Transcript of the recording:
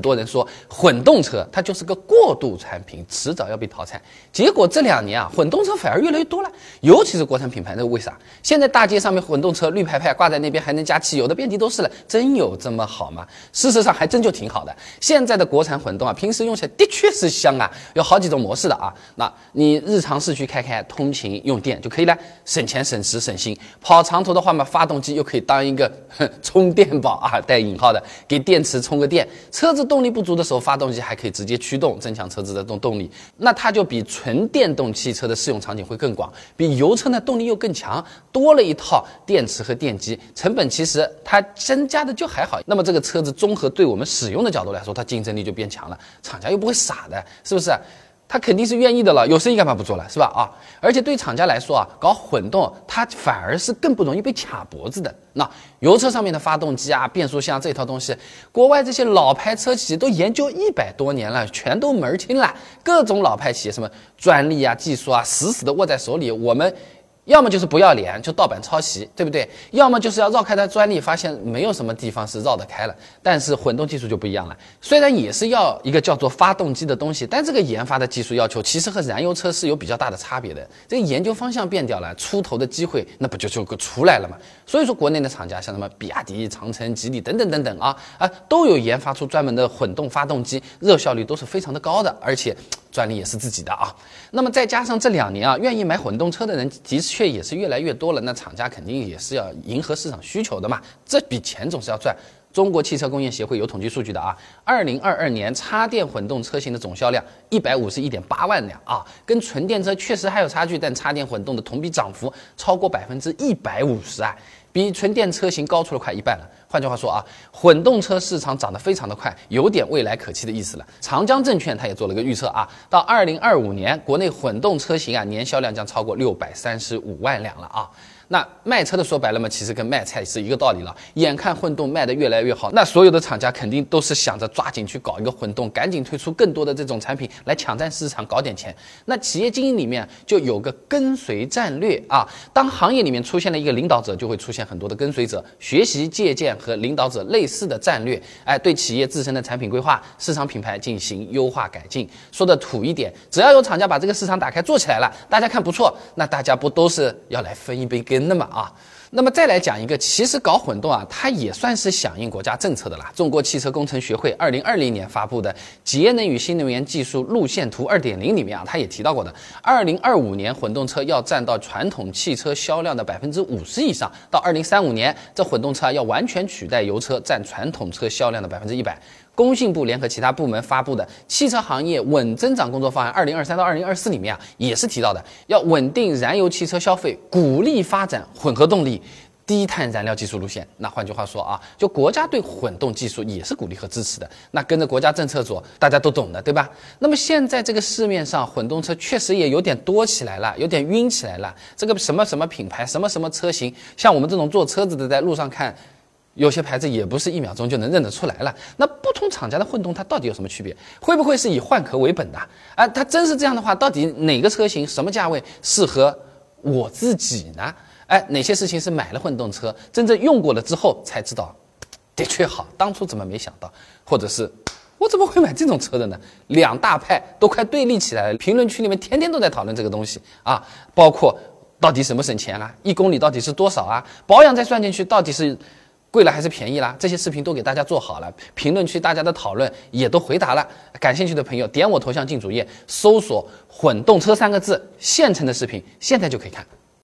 很多人说混动车它就是个过渡产品，迟早要被淘汰。结果这两年啊，混动车反而越来越多了，尤其是国产品牌。那为啥？现在大街上面混动车绿牌牌挂在那边，还能加汽油的遍地都是了。真有这么好吗？事实上还真就挺好的。现在的国产混动啊，平时用起来的确是香啊，有好几种模式的啊。那你日常市区开开，通勤用电就可以了，省钱省时省心。跑长途的话嘛，发动机又可以当一个充电宝啊，带引号的，给电池充个电。车子动力不足的时候，发动机还可以直接驱动，增强车子的动动力。那它就比纯电动汽车的适用场景会更广，比油车呢动力又更强，多了一套电池和电机，成本其实它增加的就还好。那么这个车子综合对我们使用的角度来说，它竞争力就变强了。厂家又不会傻的，是不是？他肯定是愿意的了，有生意干嘛不做了，是吧？啊，而且对厂家来说啊，搞混动它反而是更不容易被卡脖子的。那油车上面的发动机啊、变速箱这套东西，国外这些老牌车企都研究一百多年了，全都门儿清了。各种老牌企业什么专利啊、技术啊，死死的握在手里，我们。要么就是不要脸，就盗版抄袭，对不对？要么就是要绕开它专利，发现没有什么地方是绕得开了。但是混动技术就不一样了，虽然也是要一个叫做发动机的东西，但这个研发的技术要求其实和燃油车是有比较大的差别的。这个研究方向变掉了，出头的机会那不就就出来了吗？所以说，国内的厂家像什么比亚迪、长城、吉利等等等等啊啊，都有研发出专门的混动发动机，热效率都是非常的高的，而且。专利也是自己的啊，那么再加上这两年啊，愿意买混动车的人的确也是越来越多了，那厂家肯定也是要迎合市场需求的嘛，这笔钱总是要赚。中国汽车工业协会有统计数据的啊，二零二二年插电混动车型的总销量一百五十一点八万辆啊，跟纯电车确实还有差距，但插电混动的同比涨幅超过百分之一百五十啊。比纯电车型高出了快一半了。换句话说啊，混动车市场涨得非常的快，有点未来可期的意思了。长江证券它也做了个预测啊，到二零二五年，国内混动车型啊年销量将超过六百三十五万辆了啊。那卖车的说白了嘛，其实跟卖菜是一个道理了。眼看混动卖得越来越好，那所有的厂家肯定都是想着抓紧去搞一个混动，赶紧推出更多的这种产品来抢占市场，搞点钱。那企业经营里面就有个跟随战略啊。当行业里面出现了一个领导者，就会出现很多的跟随者，学习借鉴和领导者类似的战略，哎，对企业自身的产品规划、市场品牌进行优化改进。说的土一点，只要有厂家把这个市场打开做起来了，大家看不错，那大家不都是要来分一杯羹？那么啊，那么再来讲一个，其实搞混动啊，它也算是响应国家政策的啦。中国汽车工程学会二零二零年发布的《节能与新能源技术路线图二点零》里面啊，它也提到过的，二零二五年混动车要占到传统汽车销量的百分之五十以上，到二零三五年，这混动车要完全取代油车，占传统车销量的百分之一百。工信部联合其他部门发布的《汽车行业稳增长工作方案（二零二三到二零二四）》里面啊，也是提到的，要稳定燃油汽车消费，鼓励发展混合动力、低碳燃料技术路线。那换句话说啊，就国家对混动技术也是鼓励和支持的。那跟着国家政策走，大家都懂的，对吧？那么现在这个市面上混动车确实也有点多起来了，有点晕起来了。这个什么什么品牌，什么什么车型，像我们这种坐车子的，在路上看。有些牌子也不是一秒钟就能认得出来了。那不同厂家的混动它到底有什么区别？会不会是以换壳为本的？啊，它真是这样的话，到底哪个车型什么价位适合我自己呢？哎，哪些事情是买了混动车真正用过了之后才知道，的确好，当初怎么没想到？或者是我怎么会买这种车的呢？两大派都快对立起来了，评论区里面天天都在讨论这个东西啊，包括到底什么省钱啊？一公里到底是多少啊？保养再算进去到底是？贵了还是便宜啦？这些视频都给大家做好了，评论区大家的讨论也都回答了。感兴趣的朋友点我头像进主页，搜索“混动车”三个字，现成的视频现在就可以看。